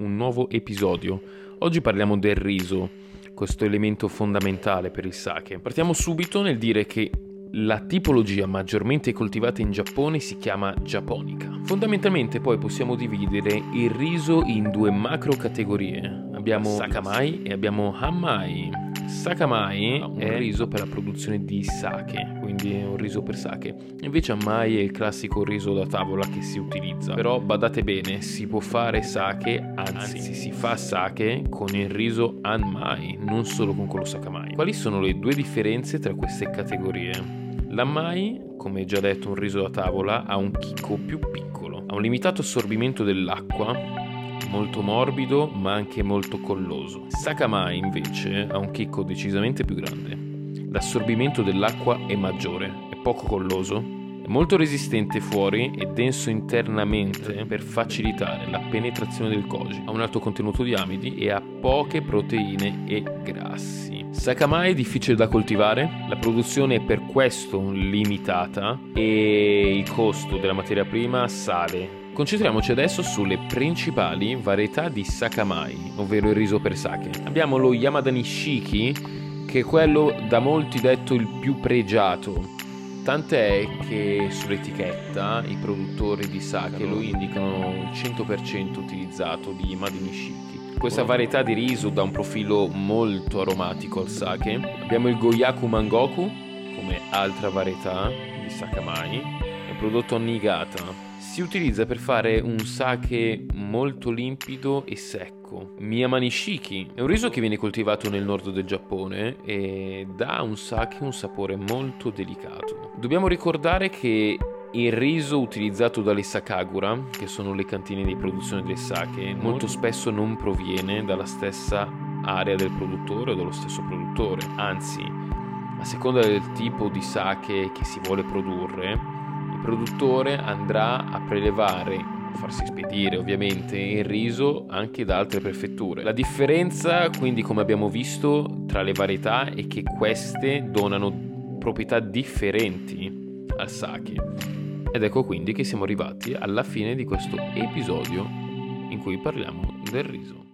un nuovo episodio. Oggi parliamo del riso, questo elemento fondamentale per il sake. Partiamo subito nel dire che la tipologia maggiormente coltivata in Giappone si chiama giapponica. Fondamentalmente poi possiamo dividere il riso in due macro categorie. Abbiamo sakamai e abbiamo hammai. Sakamai è un riso per la produzione di sake, quindi è un riso per sake. Invece Amai è il classico riso da tavola che si utilizza. Però badate bene, si può fare sake, anzi, anzi si fa sake con il riso Anmai, non solo con quello Sakamai. Quali sono le due differenze tra queste categorie? L'Amai, come già detto un riso da tavola, ha un chicco più piccolo, ha un limitato assorbimento dell'acqua molto morbido ma anche molto colloso. Sakamai invece ha un chicco decisamente più grande. L'assorbimento dell'acqua è maggiore, è poco colloso, molto resistente fuori e denso internamente per facilitare la penetrazione del koji. Ha un alto contenuto di amidi e ha poche proteine e grassi. Sakamai è difficile da coltivare, la produzione è per questo limitata e il costo della materia prima sale Concentriamoci adesso sulle principali varietà di sakamai, ovvero il riso per sake. Abbiamo lo Yamada Nishiki, che è quello da molti detto il più pregiato. Tant'è che sull'etichetta i produttori di sake lo indicano il 100% utilizzato di Yamada Nishiki. Questa varietà di riso dà un profilo molto aromatico al sake. Abbiamo il Goyaku Mangoku come altra varietà di sakamai, è prodotto a Niigata si utilizza per fare un sake molto limpido e secco. Miyamanishiki è un riso che viene coltivato nel nord del Giappone e dà un sake un sapore molto delicato. Dobbiamo ricordare che il riso utilizzato dalle sakagura, che sono le cantine di produzione del sake, molto spesso non proviene dalla stessa area del produttore o dallo stesso produttore. Anzi, a seconda del tipo di sake che si vuole produrre, produttore andrà a prelevare farsi spedire ovviamente il riso anche da altre prefetture. La differenza quindi come abbiamo visto tra le varietà è che queste donano proprietà differenti al sake. Ed ecco quindi che siamo arrivati alla fine di questo episodio in cui parliamo del riso.